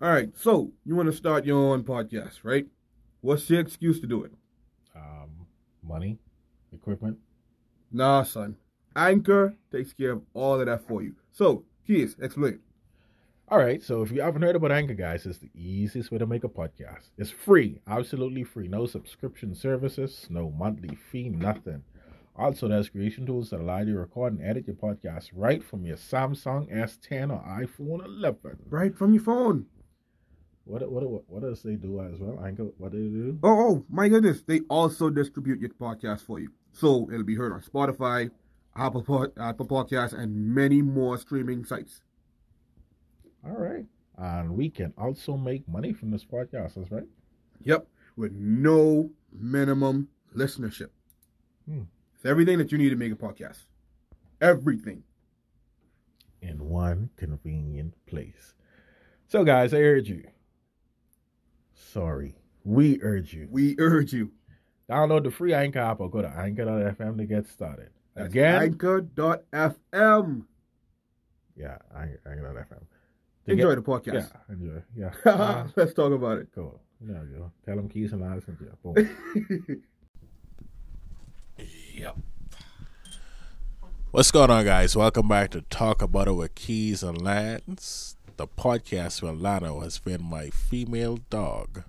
All right, so you want to start your own podcast, right? What's the excuse to do it? Um, money, equipment. Nah, son. Anchor takes care of all of that for you. So, Keys, explain. All right, so if you haven't heard about Anchor, guys, it's the easiest way to make a podcast. It's free, absolutely free. No subscription services, no monthly fee, nothing. Also, there's creation tools that allow you to record and edit your podcast right from your Samsung S10 or iPhone 11. Right from your phone. What what what, what does they do as well? Anchor, what do they do? Oh, oh, my goodness. They also distribute your podcast for you. So it'll be heard on Spotify, Apple, Pod, Apple Podcasts, and many more streaming sites. All right, and we can also make money from this podcast. That's right. Yep, with no minimum listenership. Hmm. It's everything that you need to make a podcast. Everything. in one convenient place. So, guys, I urge you. Sorry, we urge you. We urge you. Download the free Anchor app or go to anchor.fm to get started. That's Again, Anchor.fm. yeah, Anchor- anchor.fm. To Enjoy get- the podcast. Yeah, enjoy. Yeah. Uh, Let's talk about it. cool. There you go. Tell them keys and I listen to you. Boom. Yep. What's going on, guys? Welcome back to Talk About It with Keys and Lance, the podcast where Lano has been my female dog.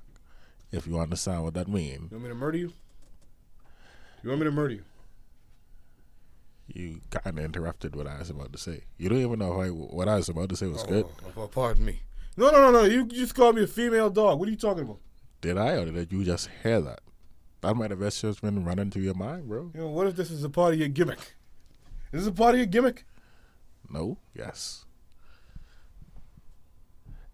If you understand what that means, You want me to murder you? You want me to murder you? you kind of interrupted what I was about to say. You don't even know I, what I was about to say was oh, good. Oh, oh, pardon me. No, no, no, no. You just called me a female dog. What are you talking about? Did I, or did you just hear that? That might have just been running through your mind, bro. You know, what if this is a part of your gimmick? Is this a part of your gimmick? No? Yes.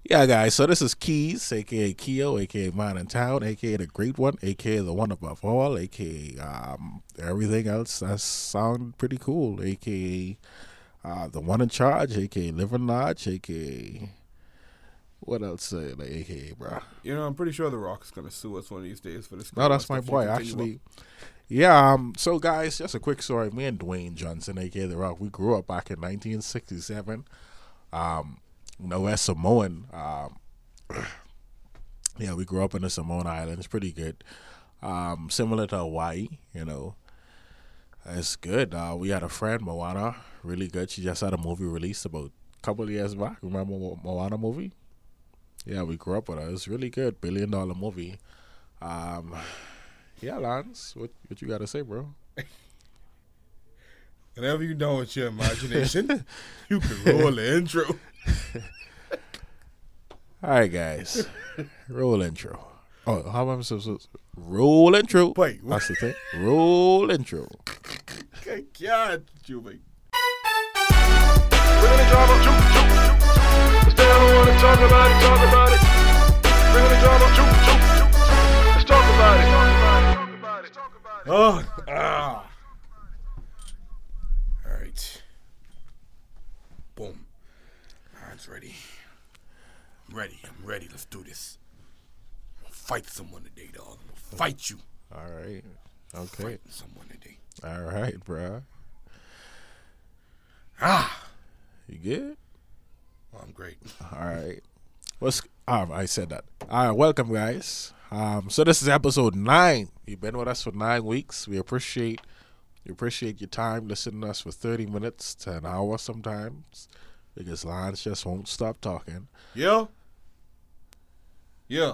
Yeah, guys. So this is Keys, aka Keo, aka Man in Town, aka the Great One, aka the One Above All, aka um, everything else that sound pretty cool, aka uh, the One in Charge, aka Living Large, aka what else? Say like aka, bro. You know, I'm pretty sure The Rock is going to sue us one of these days for this. No, that's my boy. Actually, yeah. Um. So, guys, just a quick story. Me and Dwayne Johnson, aka The Rock, we grew up back in 1967. Um, you know, we're Samoan. Um, yeah, we grew up in the Samoan Islands. Pretty good. Um, similar to Hawaii. You know, it's good. Uh, we had a friend, Moana, really good. She just had a movie released about a couple of years back. Remember Mo- Moana movie? Yeah, we grew up with her. It's really good. Billion dollar movie. Um, yeah, Lance, what what you got to say, bro? Whenever you're done with your imagination, you can roll the intro. All right, guys, roll intro. Oh, how am I supposed to roll intro? Wait, what? that's the thing. Roll intro. Good God. Bring the drama, I don't wanna talk about it, talk about it. Bring the drama, choop, choop, choop. Let's talk about it. Talk about it. Talk about it. Oh, ah. All right. Boom. Ready. I'm ready. I'm ready. Let's do this. I'm gonna fight someone today, dog. I'm gonna fight you. All right. Okay. Fight someone today. All right, bro. Ah. You good? Oh, I'm great. All right. What's um, I said that. All right, welcome guys. Um, so this is episode nine. You've been with us for nine weeks. We appreciate we appreciate your time listening to us for thirty minutes to an hour sometimes. Because Lance just won't stop talking. Yeah. Yeah.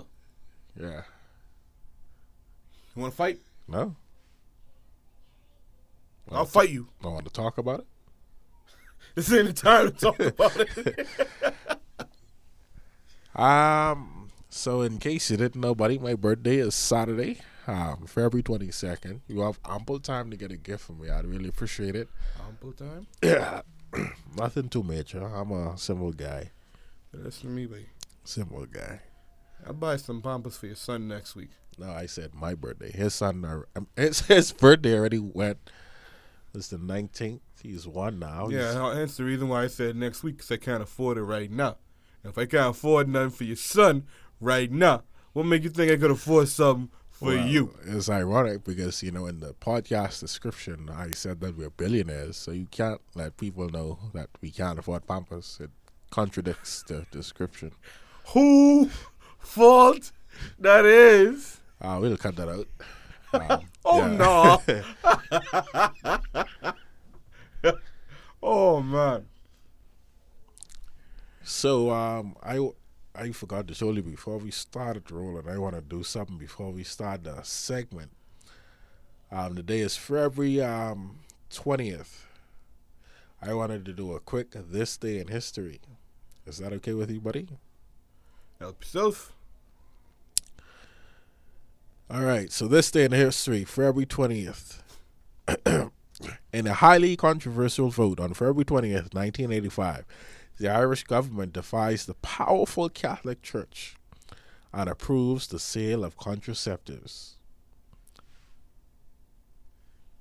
Yeah. You want to fight? No? I'll fight you. Don't want to talk about it? This ain't the time to talk about it. Um so in case you didn't know, buddy, my birthday is Saturday, um, February twenty second. You have ample time to get a gift from me. I'd really appreciate it. Ample time. Yeah, nothing too major. I'm a simple guy. That's to me, baby. Simple guy. I'll buy some pampers for your son next week. No, I said my birthday. His son, are- um, his, his birthday already went. It's the 19th. He's one now. Yeah, that's the reason why I said next week, because I can't afford it right now. If I can't afford nothing for your son right now, what make you think I could afford something for well, you? It's ironic because, you know, in the podcast description, I said that we're billionaires. So you can't let people know that we can't afford Pampers. It contradicts the description. who fault that is. Uh, we'll cut that out. Um, Oh no. oh man. So um, I I forgot to show you before we started rolling. I want to do something before we start the segment. Um, the day is February um twentieth. I wanted to do a quick this day in history. Is that okay with you, buddy? Help yourself. All right. So this day in history, February twentieth. in a highly controversial vote on February twentieth, nineteen eighty-five, the Irish government defies the powerful Catholic Church and approves the sale of contraceptives.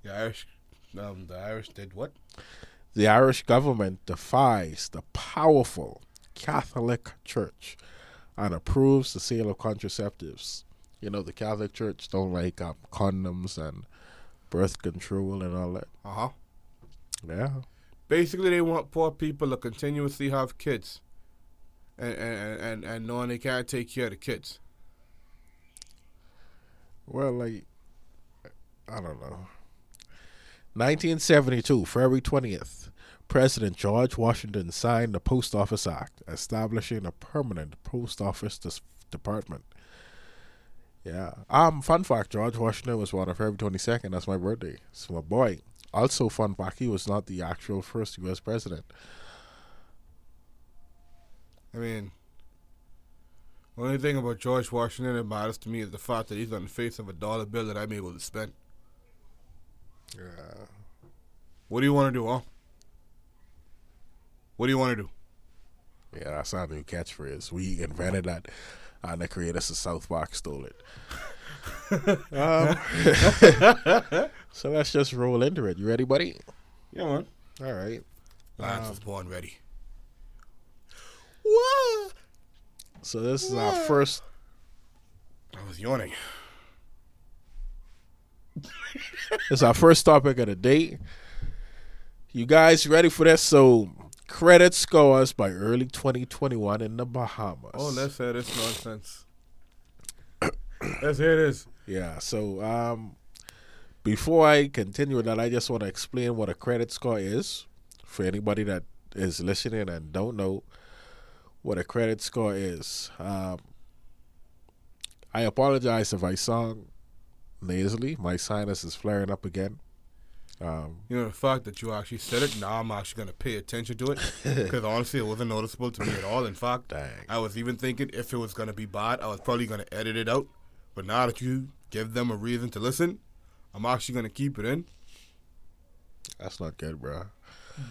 The Irish, um, the Irish did what? The Irish government defies the powerful Catholic Church and approves the sale of contraceptives. You know, the Catholic Church don't like um, condoms and birth control and all that. Uh huh. Yeah. Basically, they want poor people to continuously have kids, and and and, and knowing they can't take care of the kids. Well, like, I don't know. 1972, February 20th, President George Washington signed the Post Office Act, establishing a permanent post office dis- department. Yeah. Um, fun fact George Washington was born on February 22nd. That's my birthday. It's my boy. Also, fun fact he was not the actual first U.S. president. I mean, the only thing about George Washington that matters to me is the fact that he's on the face of a dollar bill that I'm able to spend. Yeah. What do you want to do, huh? What do you want to do? Yeah, that's our new catchphrase. We invented that, and the creators of South Park stole it. um, so let's just roll into it. You ready, buddy? Yeah, man. All right. Lance Um, was born ready. What? So this is our first. I was yawning. it's our first topic of the day. You guys ready for this? So, credit scores by early 2021 in the Bahamas. Oh, let's hear this nonsense. let's hear this. Yeah, so um before I continue with that, I just want to explain what a credit score is for anybody that is listening and don't know what a credit score is. Um I apologize if I sound nasally. My sinus is flaring up again. Um You know, the fact that you actually said it, now I'm actually going to pay attention to it. Because honestly, it wasn't noticeable to me at all. In fact, dang. I was even thinking if it was going to be bad, I was probably going to edit it out. But now that you give them a reason to listen, I'm actually going to keep it in. That's not good, bro.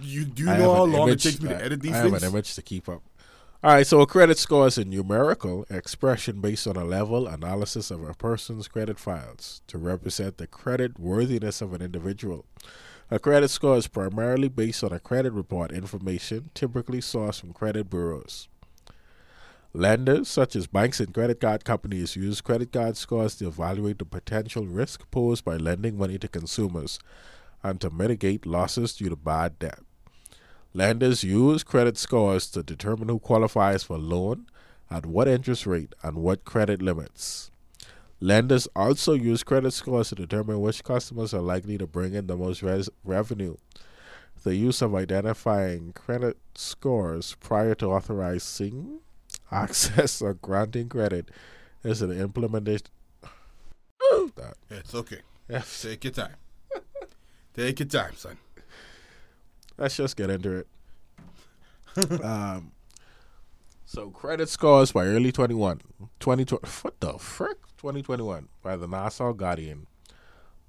You do I know how long image- it takes me I- to edit these things? I have an image to keep up. All right, so a credit score is a numerical expression based on a level analysis of a person's credit files to represent the credit worthiness of an individual. A credit score is primarily based on a credit report information typically sourced from credit bureaus. Lenders, such as banks and credit card companies, use credit card scores to evaluate the potential risk posed by lending money to consumers and to mitigate losses due to bad debt. Lenders use credit scores to determine who qualifies for a loan, at what interest rate, and what credit limits. Lenders also use credit scores to determine which customers are likely to bring in the most res- revenue. The use of identifying credit scores prior to authorizing access or granting credit is an implementation. that. It's okay. Yes. Take your time. Take your time, son. Let's just get into it. um, so credit scores by early 21, 2020, what the frick? 2021 by the Nassau Guardian.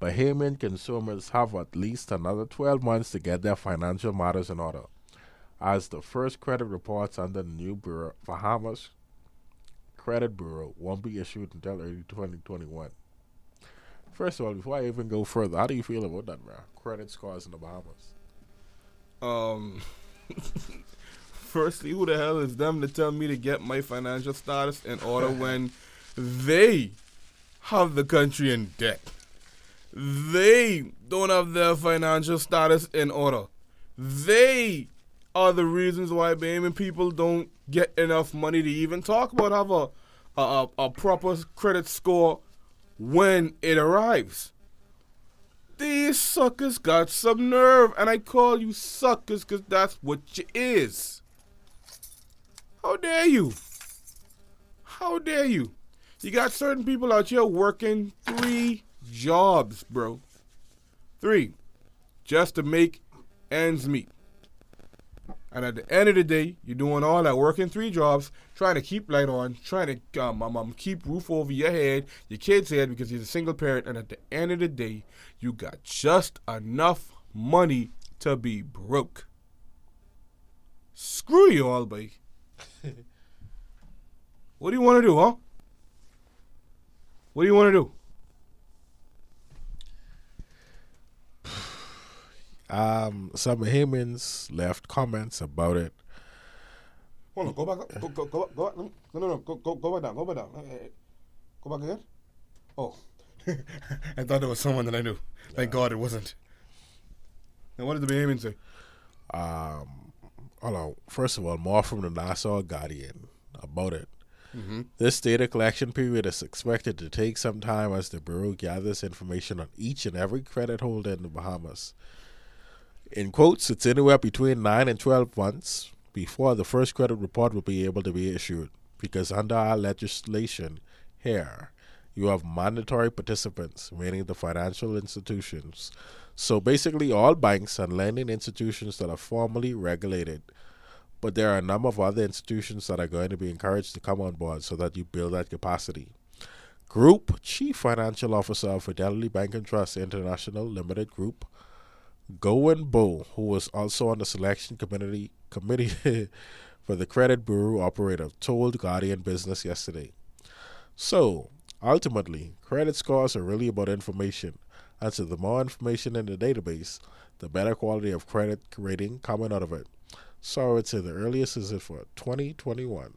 Bahamian consumers have at least another 12 months to get their financial matters in order, as the first credit reports under the new bureau, Bahamas Credit Bureau, won't be issued until early 2021. First of all, before I even go further, how do you feel about that, bro? Credit scores in the Bahamas. Um, firstly, who the hell is them to tell me to get my financial status in order when they have the country in debt? They don't have their financial status in order. They are the reasons why Bahamian people don't get enough money to even talk about have a a, a, a proper credit score when it arrives. These suckers got some nerve, and I call you suckers because that's what you is. How dare you? How dare you? You got certain people out here working three jobs, bro. Three. Just to make ends meet. And at the end of the day, you're doing all that working three jobs, trying to keep light on, trying to um, um, um, keep roof over your head, your kid's head because you're a single parent. And at the end of the day, you got just enough money to be broke. Screw you all, buddy. what do you want to do, huh? What do you want to do? Um, some Bahamians left comments about it. Hold on, go back up. Go, go, go, go back. No, no, no. Go, go, go back down. Go back down. Go back again. Oh. I thought there was someone that I knew. Thank God it wasn't. Now, what did the Bahamian say? Um, hold on. First of all, more from the Nassau Guardian about it. This data collection period is expected to take some time as the Bureau gathers information on each and every credit holder in the Bahamas. In quotes, it's anywhere between 9 and 12 months before the first credit report will be able to be issued because under our legislation here, you have mandatory participants, meaning the financial institutions. So basically, all banks and lending institutions that are formally regulated but there are a number of other institutions that are going to be encouraged to come on board so that you build that capacity. Group Chief Financial Officer of Fidelity Bank and Trust International Limited Group, Gowon Bowe, who was also on the selection committee committee for the Credit Bureau operator, told Guardian Business yesterday. So, ultimately, credit scores are really about information, and so the more information in the database, the better quality of credit rating coming out of it. So I would say the earliest is it for 2021.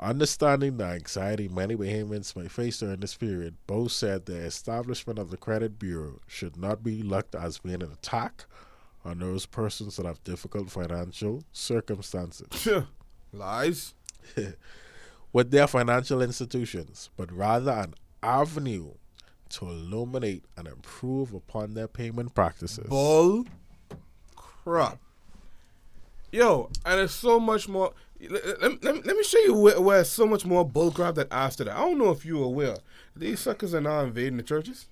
Understanding the anxiety many Bahamians may face during this period, both said the establishment of the Credit Bureau should not be looked as being an attack on those persons that have difficult financial circumstances Lies. with their financial institutions, but rather an avenue to illuminate and improve upon their payment practices. Bull crap. Yo, and there's so much more. Let, let, let, let me show you where, where so much more bull crap that after that. I don't know if you're aware. These suckers are now invading the churches.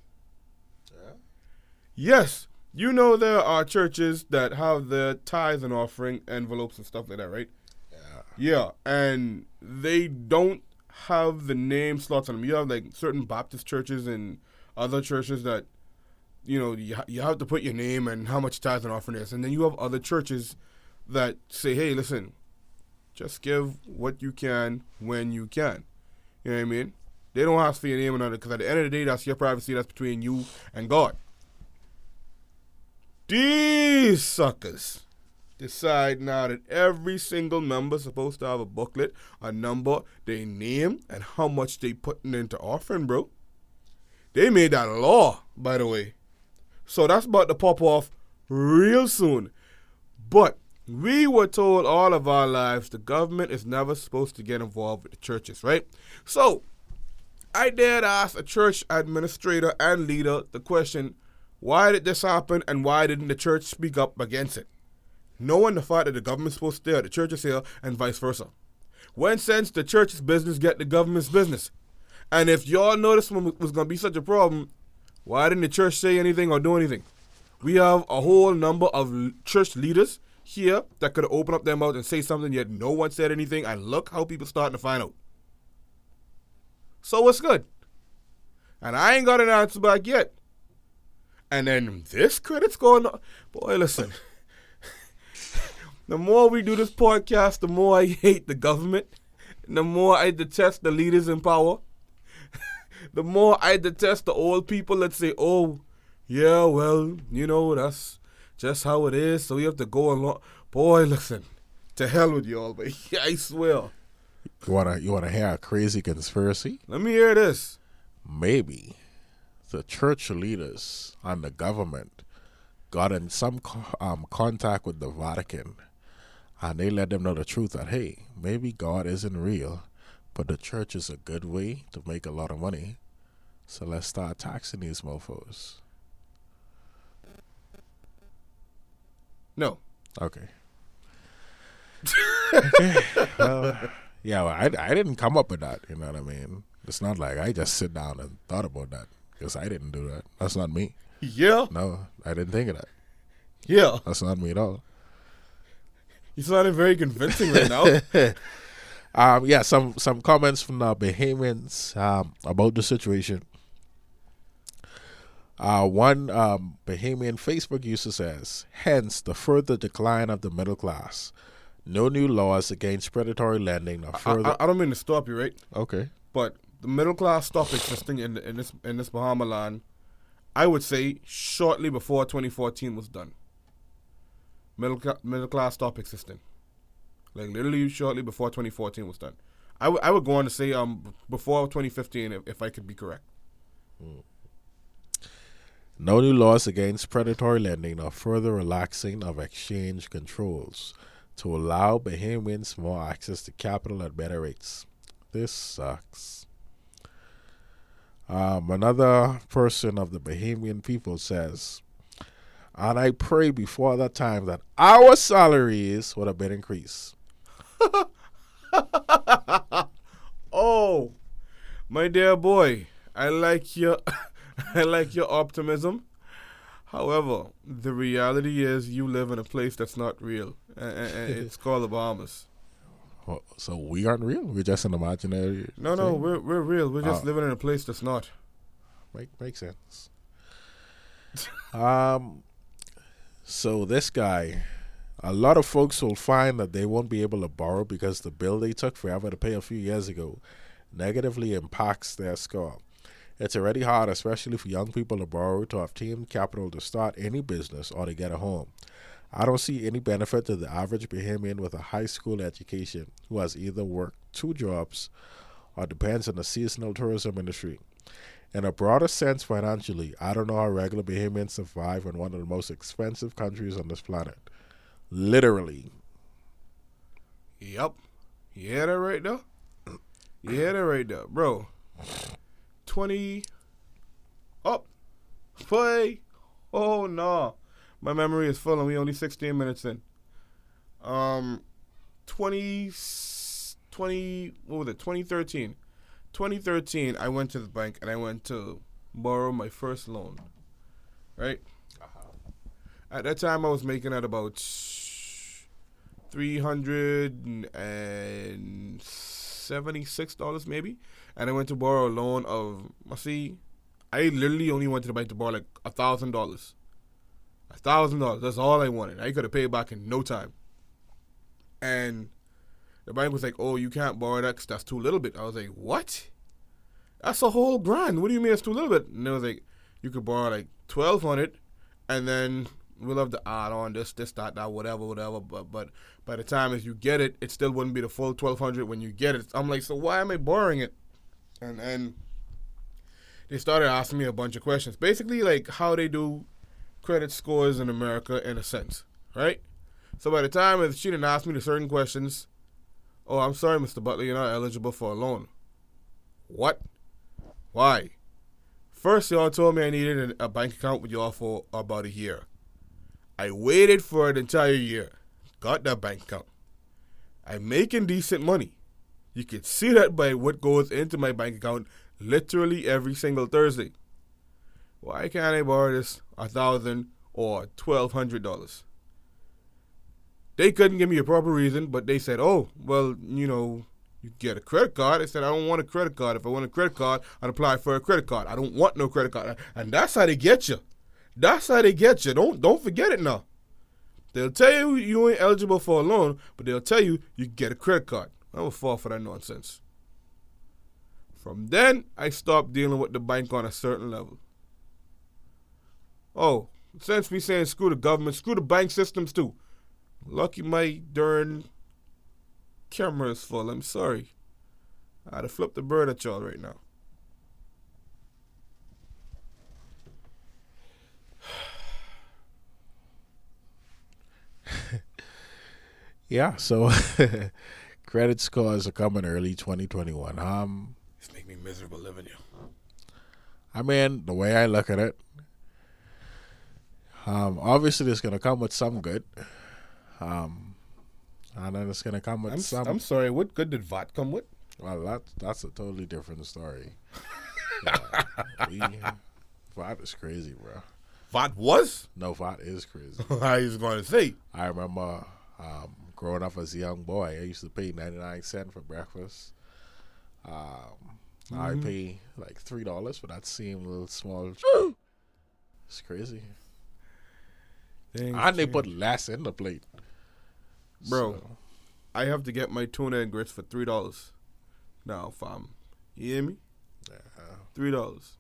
Yeah. Yes, you know there are churches that have their tithes and offering envelopes and stuff like that, right? Yeah. Yeah, and they don't have the name slots on them. You have like certain Baptist churches and other churches that, you know, you, ha- you have to put your name and how much tithes and offering is, and then you have other churches that say, hey, listen, just give what you can when you can. You know what I mean? They don't ask for your name and other because at the end of the day, that's your privacy. That's between you and God. These suckers decide now that every single member supposed to have a booklet, a number, their name, and how much they putting into offering, bro. They made that law, by the way. So that's about to pop off real soon. But we were told all of our lives the government is never supposed to get involved with the churches, right? So I dared ask a church administrator and leader the question why did this happen and why didn't the church speak up against it? Knowing the fact that the government's supposed to stay, the church is here, and vice versa. When since the church's business get the government's business? And if y'all know this one was going to be such a problem, why didn't the church say anything or do anything? We have a whole number of church leaders here that could open up their mouth and say something, yet no one said anything, and look how people starting to find out. So what's good? And I ain't got an answer back yet. And then this credit's going on. Boy, listen. the more we do this podcast, the more I hate the government. The more I detest the leaders in power. the more I detest the old people that say, oh, yeah, well, you know, that's just how it is. So you have to go along. Boy, listen. To hell with y'all, but I swear. You wanna you wanna hear a crazy conspiracy? Let me hear this. Maybe the church leaders and the government got in some um, contact with the Vatican, and they let them know the truth that hey, maybe God isn't real, but the church is a good way to make a lot of money. So let's start taxing these mofo's. No. Okay. okay. Well, yeah, well, I, I didn't come up with that. You know what I mean? It's not like I just sit down and thought about that because I didn't do that. That's not me. Yeah. No, I didn't think of that. Yeah. That's not me at all. You sounded very convincing right now. Um, yeah, some some comments from the Bahamians um, about the situation. Uh, one um, Bahamian Facebook user says, hence the further decline of the middle class. No new laws against predatory lending or further. I, I don't mean to stop you, right? okay. But the middle class stopped existing in in this in this Bahama land. I would say shortly before 2014 was done. Middle middle class stopped existing. Like literally shortly before 2014 was done. I would I would go on to say um before 2015 if, if I could be correct. No new laws against predatory lending or further relaxing of exchange controls to allow Bahamians more access to capital at better rates. This sucks. Um, another person of the Bahamian people says, and I pray before that time that our salaries would have been increased. Oh, my dear boy, I like your I like your optimism. However, the reality is you live in a place that's not real, and, it's called the Bahamas. Well, so we aren't real. We're just an imaginary. No, no, we're we're real. We're just Oh. living in a place that's not. Make makes sense. um, so this guy, a lot of folks will find that they won't be able to borrow because the bill they took forever to pay a few years ago negatively impacts their score. It's already hard, especially for young people, to borrow to obtain capital to start any business or to get a home. I don't see any benefit to the average Bahamian with a high school education who has either worked two jobs or depends on the seasonal tourism industry. In a broader sense, financially, I don't know how regular Bahamians survive in one of the most expensive countries on this planet. Literally. Yep. Hear that right there? Hear that right there, bro? Twenty up, play. Oh no, my memory is full, and we only sixteen minutes in. Um, 20, 20 what was it? Twenty thirteen. 2013, I went to the bank and I went to borrow my first loan. Right. At that time, I was making at about three hundred and seventy-six dollars, maybe. And I went to borrow a loan of. I see, I literally only went to the bank to borrow like a thousand dollars. A thousand dollars. That's all I wanted. I could have paid back in no time. And the bank was like, "Oh, you can't borrow that 'cause that's too little bit." I was like, "What? That's a whole grand. What do you mean it's too little bit?" And they was like, "You could borrow like twelve hundred, and then we'll have to add on this, this, that, that, whatever, whatever." But but by the time as you get it, it still wouldn't be the full twelve hundred when you get it. I'm like, so why am I borrowing it? And and they started asking me a bunch of questions, basically like how they do credit scores in America in a sense, right? So by the time she didn't ask me the certain questions, oh, I'm sorry, Mr. Butler, you're not eligible for a loan. What? Why? First, y'all told me I needed a bank account with y'all for about a year. I waited for an entire year, got that bank account. I'm making decent money. You can see that by what goes into my bank account literally every single Thursday. Why can't I borrow this a thousand or twelve hundred dollars? They couldn't give me a proper reason, but they said, "Oh, well, you know, you get a credit card." I said, "I don't want a credit card. If I want a credit card, I'd apply for a credit card. I don't want no credit card." And that's how they get you. That's how they get you. Don't don't forget it now. They'll tell you you ain't eligible for a loan, but they'll tell you you get a credit card. I will fall for that nonsense. From then, I stopped dealing with the bank on a certain level. Oh, since we saying screw the government, screw the bank systems too. Lucky my darn camera is full. I'm sorry. I'd have flipped the bird at y'all right now. yeah, so credit scores are coming early 2021. Um, It's making me miserable living here. I mean, the way I look at it, um, obviously it's gonna come with some good, um, and then it's gonna come with I'm, some. I'm sorry. What good did VAT come with? well, that's that's a totally different story. Yeah, we, VAT is crazy, bro. VAT was? No, VAT is crazy. I was going to say. I remember um, growing up as a young boy, I used to pay 99 cents for breakfast. Um, I pay like $3 for that same little small. it's crazy. Things And they put less in the plate. Bro. So, I have to get my tuna and grits for three dollars. Now, fam, you hear me? yeah, Three dollars.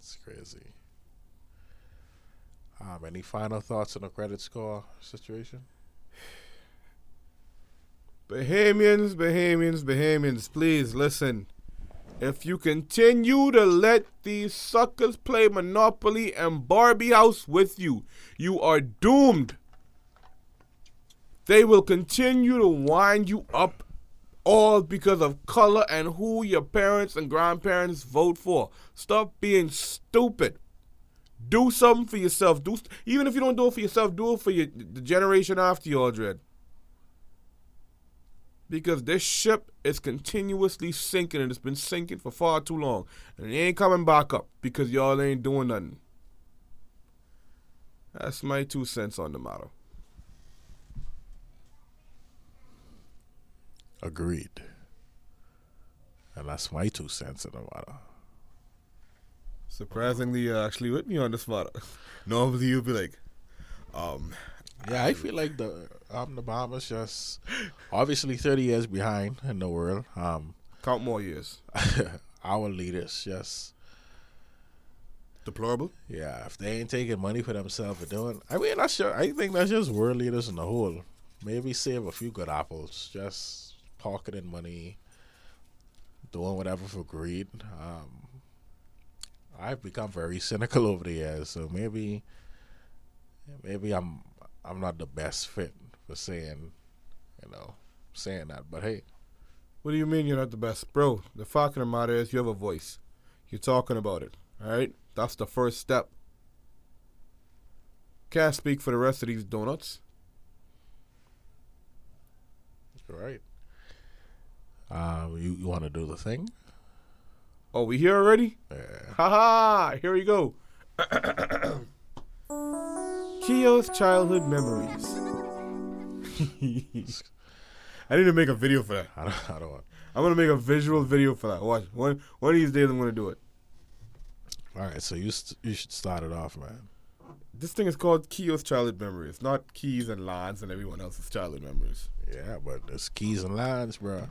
it's crazy. Um, any final thoughts on the credit score situation? Bahamians, Bahamians, Bahamians, please listen. If you continue to let these suckers play Monopoly and Barbie House with you, you are doomed. They will continue to wind you up all because of color and who your parents and grandparents vote for. Stop being stupid. Do something for yourself. Do even if you don't do it for yourself, do it for your the generation after you, Aldred because this ship is continuously sinking and it's been sinking for far too long and it ain't coming back up because y'all ain't doing nothing. That's my two cents on the matter. Agreed. And that's my two cents on the matter. Surprisingly, you're actually with me on this matter. Normally you'd be like, um, Yeah, I feel like the um the Bahamas just obviously thirty years behind in the world. Um, count more years. our leaders just Deplorable. yeah, if they ain't taking money for themselves and doing, I mean, that's just, I think that's just world leaders in the whole. Maybe save a few good apples, just pocketing money, doing whatever for greed. Um, I've become very cynical over the years, so maybe, maybe I'm I'm not the best fit for saying, you know, saying that. But hey, What do you mean you're not the best? Bro, the fact of the matter is you have a voice. You're talking about it. Alright? That's the first step. Can't speak for the rest of these donuts. all right. Um, you you want to do the thing? Oh, we here already? Yeah. Haha, here we go. Kio's childhood memories. I need to make a video for that. I don't. I don't want. I'm gonna make a visual video for that. Watch. One one of these days I'm gonna do it. All right, so you st- you should start it off, man. This thing is called Kio's childhood memories, not Keys and Lance and everyone else's childhood memories. Yeah, but there's keys and Lance, bro.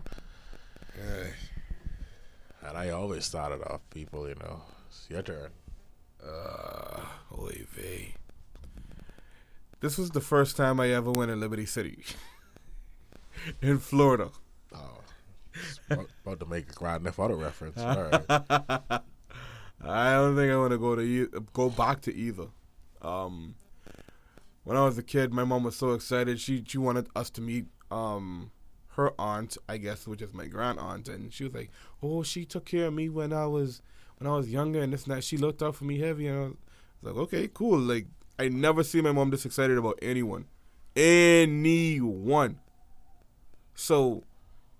And I always started off people, you know. It's your turn. Uh, oy vey. This was the first time I ever went in Liberty City. in Florida. Oh, about, about to make a Grand Theft Auto reference. All right. I don't think I want to go to e- go back to either. Um, when I was a kid, my mom was so excited. She she wanted us to meet um her aunt, I guess, which is my grand aunt, and she was like, "Oh, she took care of me when I was when I was younger, and this and that. She looked out for me heavy." And I was like, "Okay, cool." Like I never see my mom this excited about anyone, anyone. So,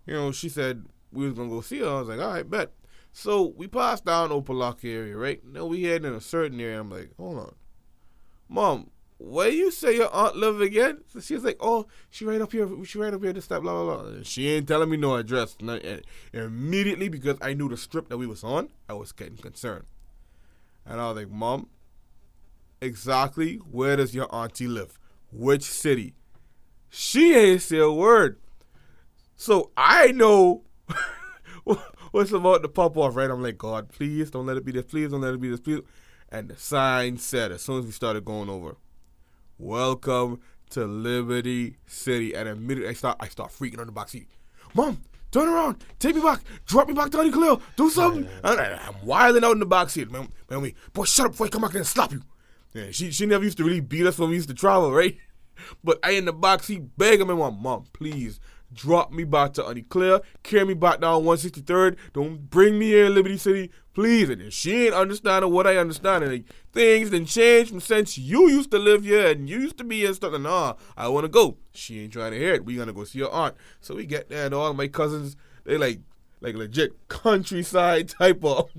you know, she said we was gonna go see her. I was like, "All right, bet." So we passed down Opa-locka area, right? Now we head in a certain area. I'm like, hold on, mom, where you say your aunt live again? So she was like, oh, she right up here. She right up here. to step, blah blah blah. And she ain't telling me no address. And eh, immediately because I knew the strip that we was on, I was getting concerned. And I was like, mom, exactly where does your auntie live? Which city? She ain't say a word. So I know what's about to pop off, right? I'm like, God, please don't let it be this. Please don't let it be this. Please. And the sign said as soon as we started going over, "Welcome to Liberty City." And immediately I start, I start freaking on the back seat. Mom, turn around, take me back, drop me back down the Khalil, do something. And I, am wilding out in the back seat. Man, man, we, boy, shut up before I come back there and slap you. Yeah, she she never used to really beat us when we used to travel, right? But I in the box, he begging me, my mom, please drop me back to Unclear, carry me back down 163rd. Don't bring me here in Liberty City, please." And she ain't understanding what I understand. And like, things done changed from since you used to live here and you used to be here and stuff. And nah, I want to go. She ain't trying to hear it. We gonna go see her aunt. So we get there, and all my cousins, they like like legit countryside type of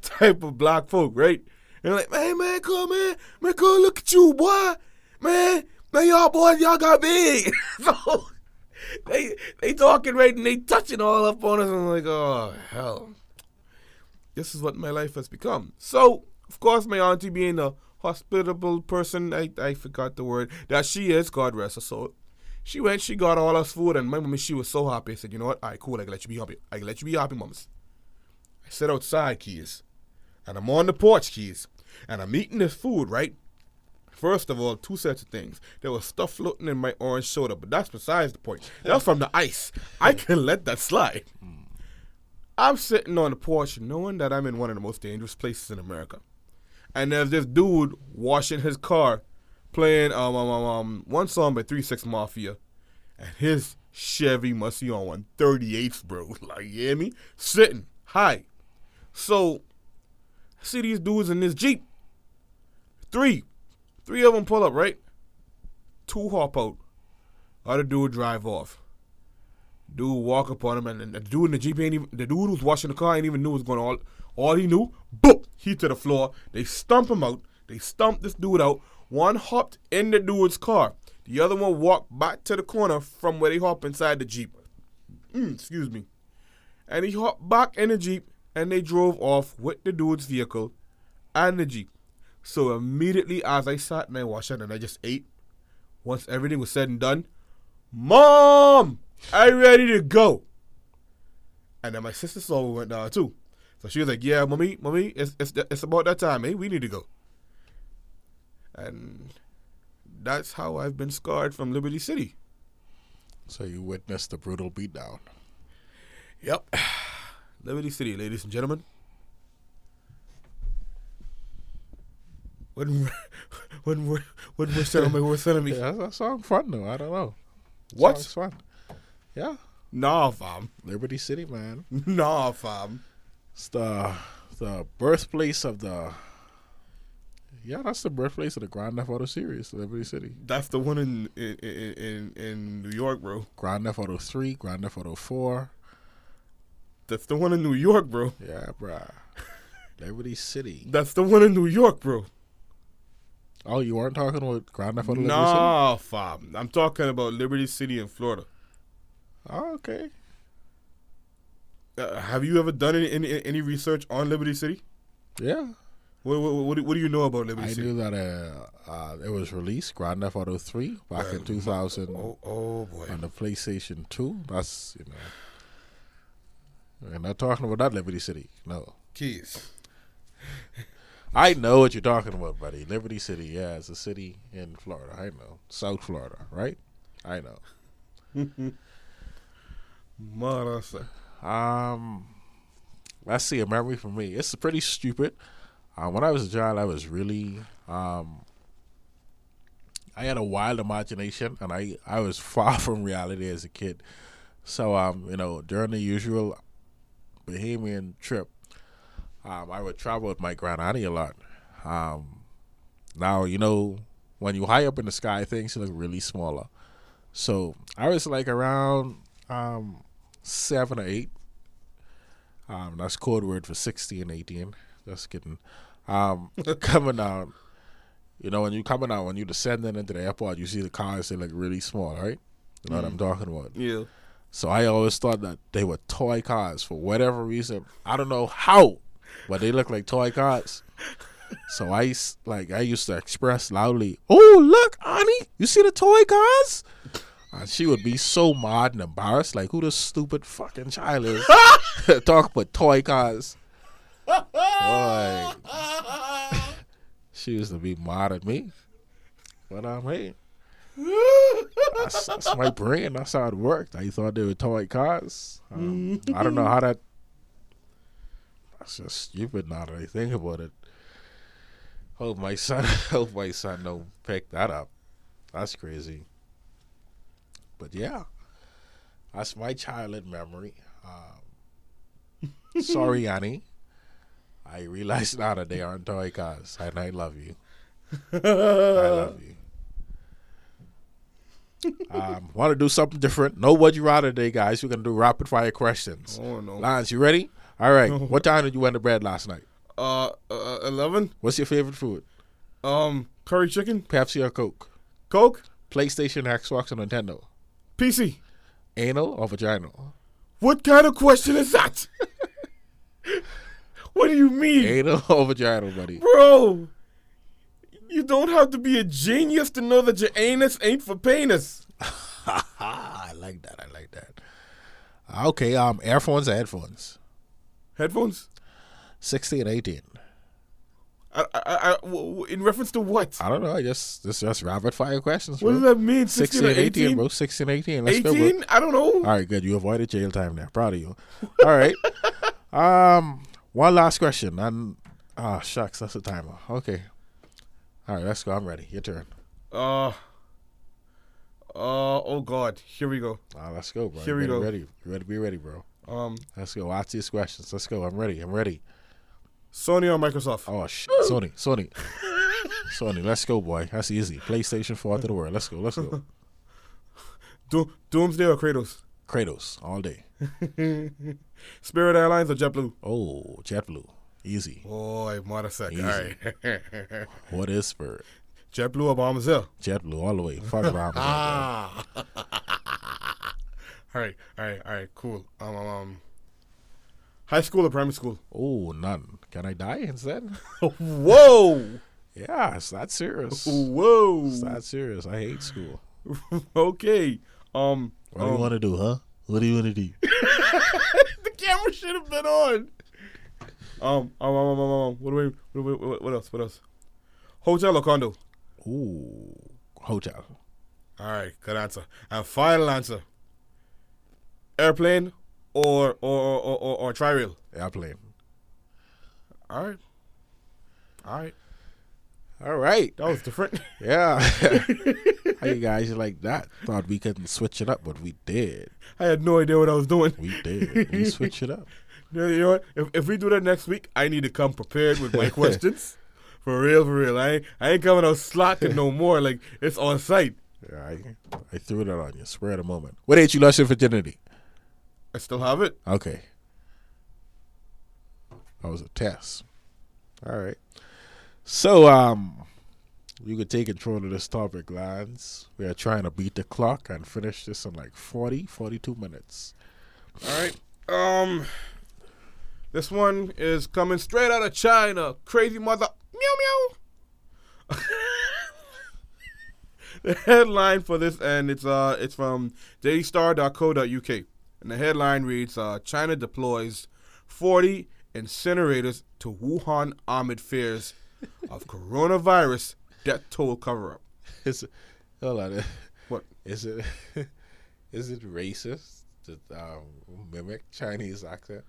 type of black folk, right? And like, man, man, come man, man, come look at you, boy, man, man, y'all boys, y'all got big. so they they talking right and they touching all up on us. And I'm like, oh hell, this is what my life has become. So of course, my auntie being a hospitable person, I I forgot the word that she is. God rest her soul. She went, she got all us food, and my mommy, she was so happy. I said, you know what? All right, cool. I can let you be happy. I can let you be happy, mamas. I sit outside, keys, and I'm on the porch, keys, and I'm eating this food, right? First of all, two sets of things. There was stuff floating in my orange soda, but that's besides the point. That's from the ice. I can let that slide. I'm sitting on the porch knowing that I'm in one of the most dangerous places in America. And there's this dude washing his car playing um, um, um, um one song by Three Six Mafia, and his Chevy must be on 138th, bro. Like, you hear me? Sitting high. So, see these dudes in this Jeep. Three. Three of them pull up, right? Two hop out. Other dude drive off. Dude walk up on him, and, and the dude in the Jeep ain't even, the dude who's washing the car ain't even knew what was going on. All he knew, boop, he to the floor. They stump him out. They stump this dude out. One hopped in the dude's car. The other one walked back to the corner from where they hopped inside the Jeep. Mm, excuse me. And he hopped back in the Jeep and they drove off with the dude's vehicle and the Jeep. So immediately as I sat and I watched it and I just ate, once everything was said and done, Mom, I ready to go. And then my sister saw we went down too. So she was like, Yeah, mommy, mommy, it's, it's, it's about that time, eh? We need to go. And that's how I've been scarred from Liberty City. So you witnessed the brutal beatdown. Yep. Liberty City, ladies and gentlemen. When when when when we're selling my worst enemy. Yeah, that, that sounds fun though. I don't know. What? Sounds fun. Yeah, Nah, fam. Liberty City, man. Nah, fam. It's the the birthplace of the. Yeah, that's the birthplace of the Grand Theft Auto series, Liberty City. That's the one in in in, in, in New York, bro. Grand Theft Auto Three, Grand Theft Auto Four. That's the one in New York, bro. Yeah, bruh. Liberty City. That's the one in New York, bro. Oh, you weren't talking about Grand Theft Auto Liberty City? Nah, fam. I'm talking about Liberty City in Florida. Oh, okay. Uh, have you ever done any, any any research on Liberty City? Yeah. What what, what, do- what do you know about Liberty I City? I knew that uh, uh, it was released, Grand Theft Auto 3, back in 2000 Oh, oh boy. on the PlayStation 2. That's, you know. We're not talking about that Liberty City. No. Keys. I know what you're talking about, buddy. Liberty City, yeah, it's a city in Florida. I know. South Florida, right? I know. Sir. Um, let's see a memory for me. It's pretty stupid. Uh, when I was a child, I was really um, I had a wild imagination, and I I was far from reality as a kid. So um, you know, during the usual Bahamian trip, um, I would travel with my grand auntie a lot. Um, now you know when you high up in the sky, things look really smaller. So I was like around um, seven or eight. Um, that's code word for sixteen, eighteen. Just kidding. Um, coming down, you know, when you coming out, when you descending into the airport, you see the cars they look really small, right? You know what I'm talking about. Yeah. So I always thought that they were toy cars for whatever reason. I don't know how, but they look like toy cars. So I like I used to express loudly, "Oh look, Annie, you see the toy cars?" And she would be so mad and embarrassed, like, "Who the stupid fucking child is talk about toy cars?" Boy, she used to be mad at me, but um, hey, that's, that's my brain. That's how it worked. I thought they were toy cars. Um, I don't know how that. That's just stupid now that I think about it. Hope my son, hope my son don't pick that up. That's crazy. But yeah, that's my childhood memory. Um, sorry, Annie. I realize now that they aren't toy cars, and I love you. I love you. Um, want to do something different? No, what you rather today, guys? We're gonna do rapid fire questions. Oh no. Lance, you ready? All right. What time did you went to bed last night? Uh, uh, eleven. What's your favorite food? Um, curry chicken, Pepsi or Coke? Coke, PlayStation, Xbox, or Nintendo? PC. Anal or vaginal? What kind of question is that? what do you mean, Anal or vaginal, buddy? bro? You don't have to be a genius to know that your anus ain't for penis. I like that. I like that. Okay, um, earphones or headphones? Headphones. 16, 18. I, I, I, w- in reference to what? I don't know. I just this just rapid fire questions, What bro. does that mean? 16, 16 or 18, 18? bro. 16, 18. Let's go, I don't know. All right, good. You avoided jail time there. Proud of you. All right. um, one last question. And ah, shucks, that's the timer. Okay. All right, let's go. I'm ready. Your turn. Uh, uh, oh God, here we go. Let's go, bro. Here we go. Ready. You better be ready, bro. Um, Let's go. Watch these questions. Let's go. I'm ready. I'm ready. Sony or Microsoft? Oh shit. Sony. Sony. Sony. Let's go, boy. That's easy. PlayStation 4 to the world. Let's go. Let's go. Do- Doomsday or Kratos? Kratos all day. Spirit Airlines or JetBlue? Oh, JetBlue. Easy. Boy, mother sec. Easy. All right. What is Spirit? JetBlue or Bombazil? JetBlue all the way. Fuck around. Ah. all right, all right, all right, cool. Um, um, um, high school or primary school? Oh, none. Can I die instead? Whoa, yeah, it's that serious. whoa. It's that serious. I hate school. okay. Um, What do you um, want to do, huh? What do you want to do? the camera should have been on. Um, um, um, um, um, what do we, what, we, what, what else? What else? Hotel or condo? Ooh, hotel. All right, good answer. And final answer: airplane or or or or, or, or tri-rail. Airplane. All right, all right. All right. That was different. Yeah. How you guys like that? Thought we couldn't switch it up, but we did. I had no idea what I was doing. We did. We switched it up. You know what? If, if we do that next week, I need to come prepared with my questions. For real, for real. I ain't, I ain't coming out slacking no more. Like, it's on site. Yeah, I, I threw that on you. Swear a moment. What age you lost your virginity? I still have it. Okay. That was a test. All right. So, um, you could take control of this topic, Lance. We are trying to beat the clock and finish this in like 40, 42 minutes. All right. Um, this one is coming straight out of China. Crazy mother. Meow meow. the headline for this, and it's uh, it's from dailystar.co.uk, and the headline reads: uh, China deploys 40 incinerators to Wuhan armored fears of coronavirus death toll cover up. Is it, hold on. What? Is it is it racist to um, mimic Chinese accent?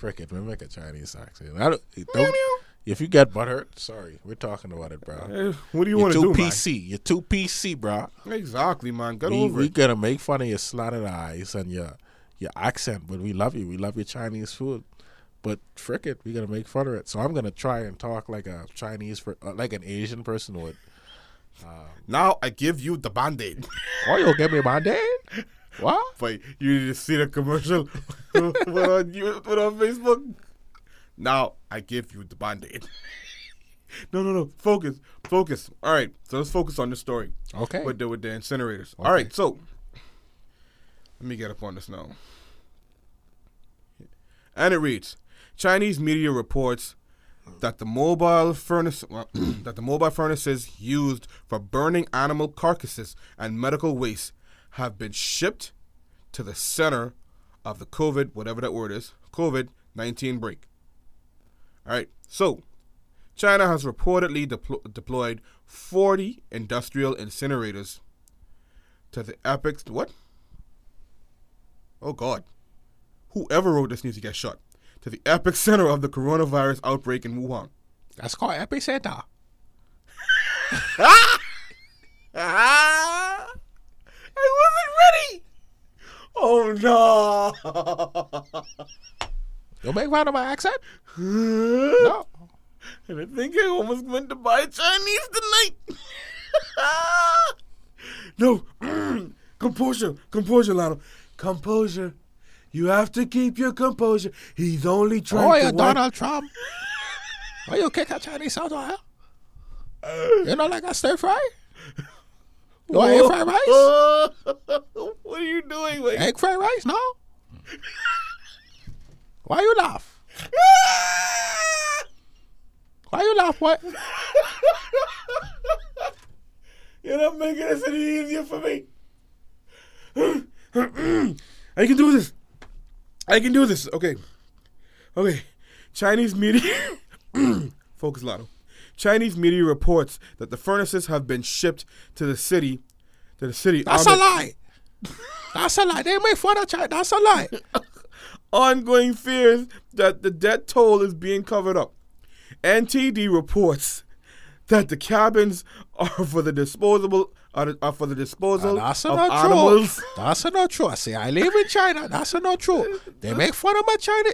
Frickin' mimic a Chinese accent. I don't, don't if you get butthurt, sorry, we're talking about it, bro. Eh, what do you You're want to too do, man? PC. You're too PC, bro. Exactly, man. Get We over we it. gonna make fun of your slanted eyes and your your accent, but we love you. We love your Chinese food. But frick it, we gonna make fun of it. So I'm gonna try and talk like a Chinese, per- uh, like an Asian person would. Now I give you the band-aid. Oh, you'll give me my dad? What? But you need to see the commercial put on you put on Facebook. Now I give you the band-aid. no, no, no. Focus, focus. All right. So let's focus on the story Okay. with the with the incinerators. All right. So let me get up on this now. And it reads: Chinese media reports that the mobile furnace well, that the mobile furnaces used for burning animal carcasses and medical waste have been shipped to the center of the COVID, whatever that word is, COVID 19 break. All right, so China has reportedly deplo- deployed 40 industrial incinerators to the epic. What? Oh, God. Whoever wrote this needs to get shot. To the epic center of the coronavirus outbreak in Wuhan. That's called epicenter. I wasn't ready. Oh no. Don't make fun of my accent. and No. I think I almost went to buy Chinese tonight. no. composure. Composure, Lionel. Composure. You have to keep your composure. He's only trying Oh, to you're Donald Trump. Why you kick a Chinese out of here? You know, like a stir fry? You want egg fried rice? what are you doing? Wait. Egg fried rice? No. Why you laugh? Why you laugh? What? You're not making this any easier for me. I can do this. I can do this. Okay. Okay. Chinese media. Focus, Lotto. Chinese media reports that the furnaces have been shipped to the city. To the city. That's a lie. That's a lie. They make fun of China. That's a lie. Ongoing fears that the death toll is being covered up. NTD reports that the cabins are for the disposable are, are for the disposal ah, That's of not animals. true. That's not true. I say I live in China. That's not true. They make fun of my China.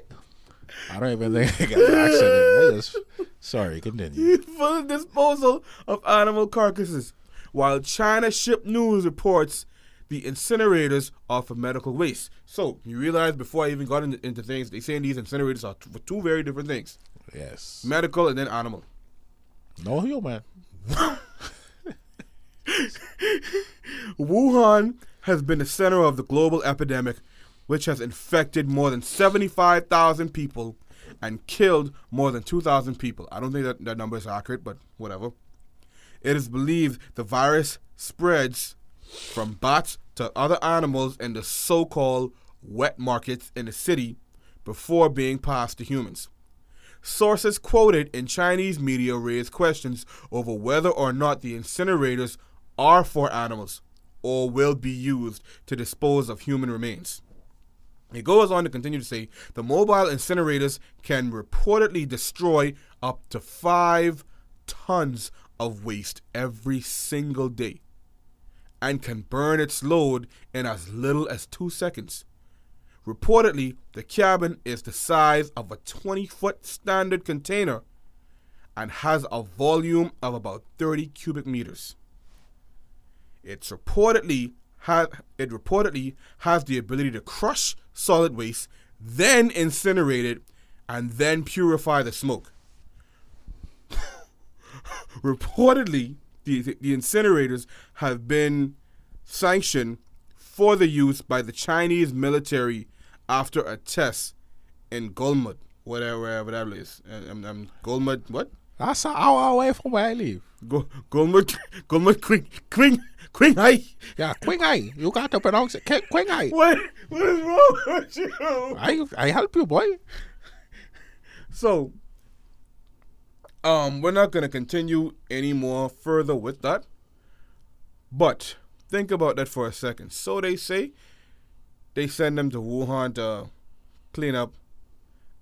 I don't even think I got an just- Sorry, continue. for the disposal of animal carcasses, while China Ship News reports the incinerators are for medical waste. So you realize before I even got into, into things, they saying these incinerators are t- for two very different things: Yes. medical and then animal. No human. Wuhan has been the center of the global epidemic, which has infected more than 75,000 people and killed more than 2,000 people. I don't think that, that number is accurate, but whatever. It is believed the virus spreads from bats to other animals in the so called wet markets in the city before being passed to humans. Sources quoted in Chinese media raise questions over whether or not the incinerators are for animals or will be used to dispose of human remains. It goes on to continue to say the mobile incinerators can reportedly destroy up to five tons of waste every single day and can burn its load in as little as two seconds. Reportedly, the cabin is the size of a 20 foot standard container and has a volume of about 30 cubic meters. It's reportedly ha- it reportedly has the ability to crush solid waste, then incinerate it, and then purify the smoke. reportedly, the, the incinerators have been sanctioned for the use by the Chinese military after a test in Golmud, whatever, wherever that is. Um, um, Golmud, what? That's an hour away from where I live. Go, Golmud, Golmud, Quing, Quing, Quinghai. Yeah, Qinghai. You got to pronounce it. Qi- Qinghai. What? What is wrong with you? I I help you, boy. So, um, we're not gonna continue any more further with that. But think about that for a second. So they say they send them to Wuhan to clean up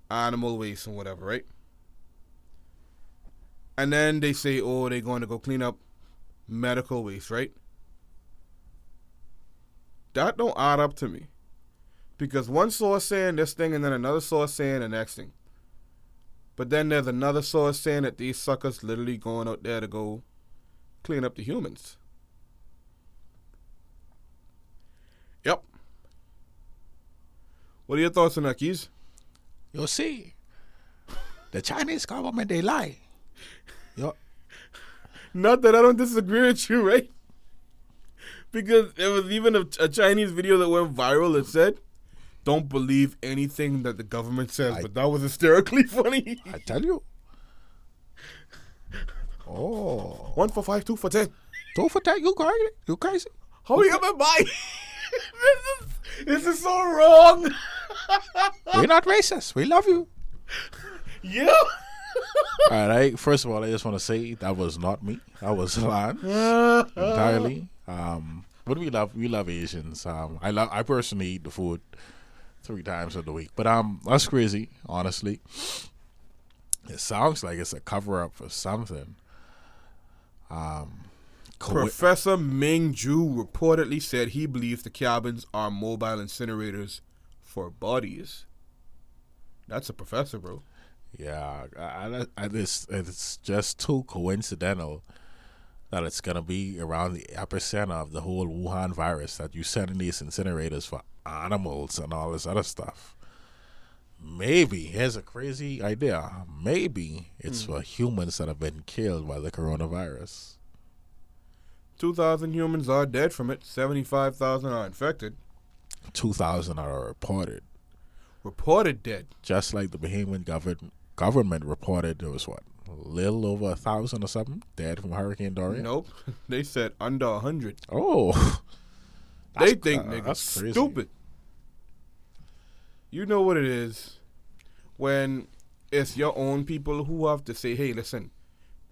animal waste and whatever, right? And then they say, oh, they're going to go clean up medical waste, right? That don't add up to me. Because one source saying this thing and then another source saying the next thing. But then there's another source saying that these suckers literally going out there to go clean up the humans. Yep. What are your thoughts on that, Keys? You see, the Chinese government they lie. Yo, Not that I don't disagree with you, right? Because there was even a, a Chinese video that went viral that said, "Don't believe anything that the government says," I- but that was hysterically funny. I tell you. Oh, One for five, two for ten. don't for that. You crazy? You crazy? How are you gonna buy? this is this is so wrong. We're not racist. We love you. yeah. All right. First of all, I just want to say that was not me. That was Lance entirely. Um, but we love we love Asians. Um, I love I personally eat the food three times of the week. But um, that's crazy. Honestly, it sounds like it's a cover up for something. Um, Co- Professor Ming Ju reportedly said he believes the cabins are mobile incinerators for bodies. That's a professor, bro. Yeah, I, I, just, it's just too coincidental that it's gonna be around the epicenter of the whole Wuhan virus that you send in these incinerators for animals and all this other stuff. Maybe here's a crazy idea. Maybe it's hmm. for humans that have been killed by the coronavirus. 2,000 humans are dead from it, 75,000 are infected. Two thousand are reported. Reported dead. Just like the Bahamian government government reported there was what a little over a thousand or something dead from Hurricane Dorian. Nope. They said under a 100. Oh, they think uh, niggas that's stupid. You know what it is when it's your own people who have to say, hey, listen,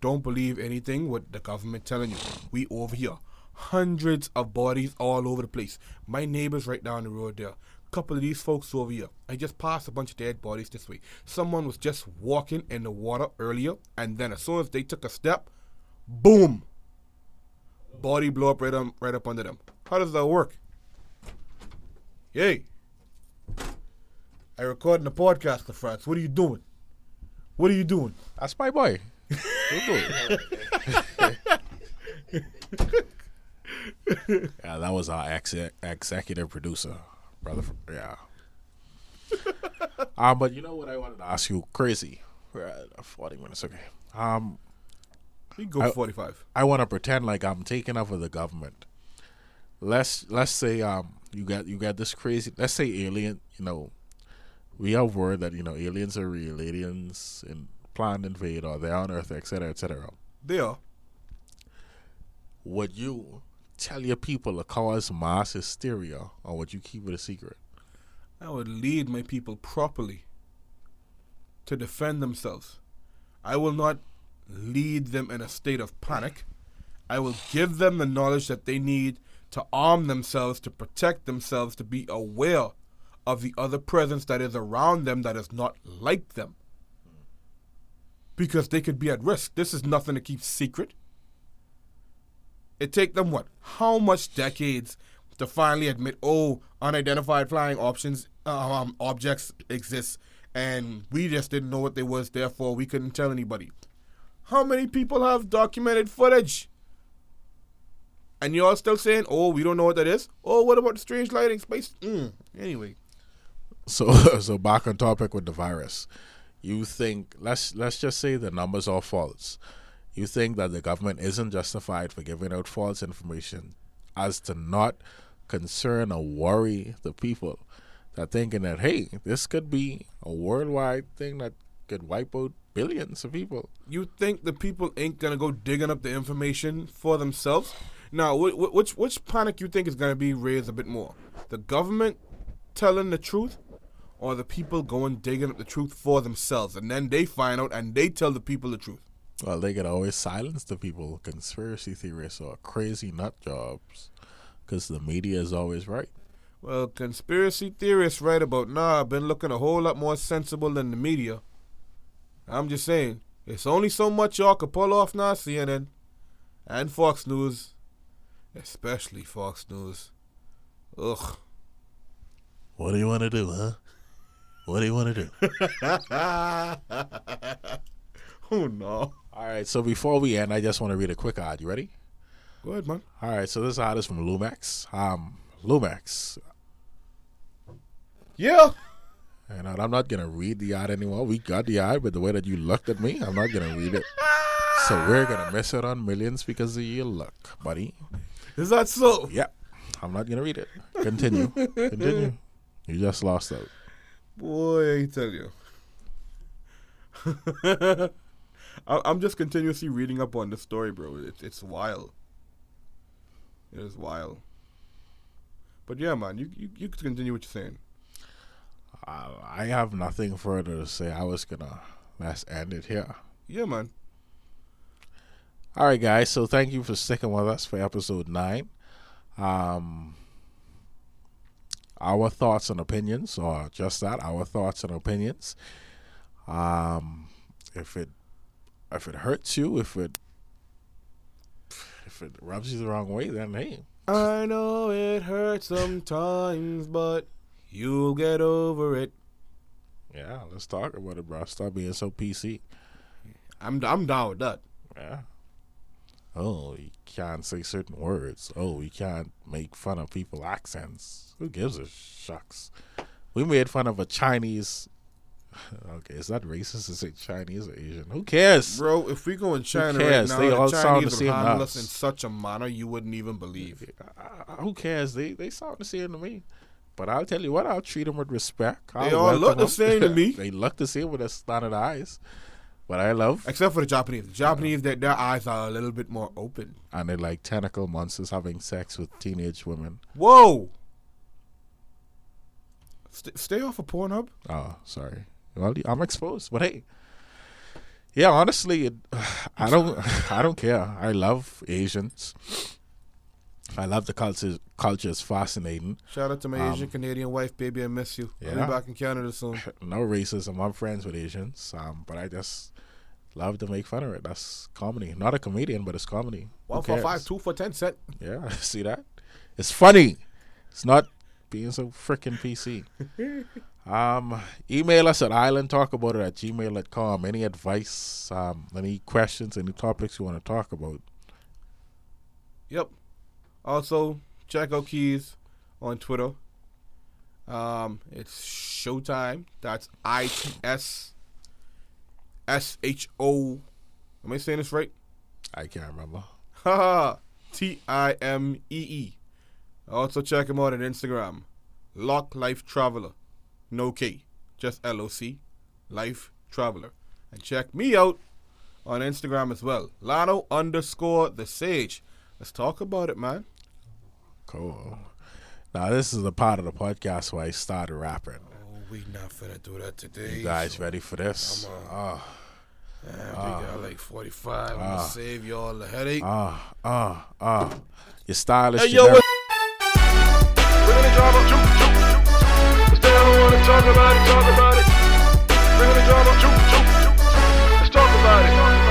don't believe anything what the government telling you. We over here. Hundreds of bodies all over the place. My neighbors right down the road there. Couple of these folks over here. I just passed a bunch of dead bodies this way. Someone was just walking in the water earlier, and then as soon as they took a step, boom, body blow up right up, right up under them. How does that work? Yay. I recording a podcast, the France. What are you doing? What are you doing? that's my boy. Good boy. yeah, that was our ex- executive producer, brother. Yeah. um, but you know what I wanted to ask you? Crazy. We're at forty minutes. Okay. Um, We go I- 45. I want to pretend like I'm taking over the government. Let's let's say um you got you got this crazy. Let's say alien. You know, we have word that you know aliens are real. Aliens and planned invade or they're on Earth, etc., etc. They are. Would you tell your people to cause mass hysteria, or would you keep it a secret? I would lead my people properly to defend themselves. I will not lead them in a state of panic. I will give them the knowledge that they need to arm themselves, to protect themselves, to be aware of the other presence that is around them that is not like them. Because they could be at risk. This is nothing to keep secret. It take them what? How much decades to finally admit, oh, unidentified flying options, um, objects exist, and we just didn't know what they was. Therefore, we couldn't tell anybody. How many people have documented footage? And you're still saying, oh, we don't know what that is. Oh, what about the strange lighting space? Mm. Anyway, So so back on topic with the virus. You think let's let's just say the numbers are false. You think that the government isn't justified for giving out false information as to not concern or worry the people that thinking that hey, this could be a worldwide thing that could wipe out billions of people. you think the people ain't gonna go digging up the information for themselves? Now, wh- wh- which which panic you think is gonna be raised a bit more? The government telling the truth, or the people going digging up the truth for themselves, and then they find out and they tell the people the truth? Well, they could always silence the people, conspiracy theorists or crazy nut jobs, because the media is always right. Well, conspiracy theorists right about now have been looking a whole lot more sensible than the media. I'm just saying, it's only so much y'all could pull off now, CNN and Fox News, especially Fox News. Ugh. What do you want to do, huh? What do you want to do? oh no. All right, so before we end, I just want to read a quick ad. You ready? Go ahead, man. All right, so this ad is from Lumex. Um, Lumex, Yeah. and I'm not gonna read the ad anymore. We got the ad, but the way that you looked at me, I'm not gonna read it. So we're gonna miss out on millions because of your luck, buddy. Is that so? Yep, I'm not gonna read it. Continue, continue. You just lost out. Boy, I tell you. I- I'm just continuously reading up on the story, bro. It's it's wild. It is wild. But yeah, man, you you, you continue what you're saying. Uh, I have nothing further to say. I was gonna let's end it here. Yeah, man. All right, guys. So thank you for sticking with us for episode nine. Um, our thoughts and opinions, or just that, our thoughts and opinions. Um, if it if it hurts you, if it if it rubs you the wrong way, then hey, I know it hurts sometimes, but you'll get over it. yeah, let's talk about it, bro. Stop being so PC. I'm I'm down with that. Yeah. Oh, you can't say certain words. Oh, you can't make fun of people accents. Who gives a shucks? We made fun of a Chinese. Okay, is that racist to say Chinese or Asian? Who cares? Bro, if we go in China right now, They the all sound the Chinese same will to handle us. in such a manner you wouldn't even believe. Uh, who cares? They they sound the same to me. But I'll tell you what, I'll treat them with respect. I'll They all look the same to me. they look the same with their slanted eyes. But I love, Except for the Japanese. The Japanese, their, their eyes are a little bit more open. and they're like tentacle monsters having sex with teenage women. Whoa! St- stay off of Pornhub. Oh, sorry. Well, I'm exposed, but hey, yeah. Honestly, it, I don't, I don't care. I love Asians. I love the culture. Culture is fascinating. Shout out to my Um, Asian Canadian wife, baby. I miss you. I'll be back in Canada soon. No racism. I'm friends with Asians, um, but I just love to make fun of it. That's comedy. Not a comedian, but it's comedy. Who One for cares? five, two for ten cent. Yeah, see that? It's funny. It's not being so freaking PC. um, email us at islandtalkaboutit at gmail.com. Any advice, um, any questions, any topics you want to talk about? Yep. Also, check out Keys on Twitter. Um, it's Showtime. That's I T S S H O. Am I saying this right? I can't remember. Haha. T I M E E. Also check him out on Instagram. Lock Life Traveler. No K. Just L O C. Life Traveler. And check me out on Instagram as well. Lano underscore the Sage. Let's talk about it, man. Cool. Now, this is the part of the podcast where I started rapping. Oh, we not finna do that today. You guys ready for this? Oh, Man, we got like 45. I'm gonna save y'all the headache. ah, ah, ah. Your stylist. hey, yo, drama. Shoot, shoot, don't wanna talk about it, talk about it. Bring the drama. Let's talk about it.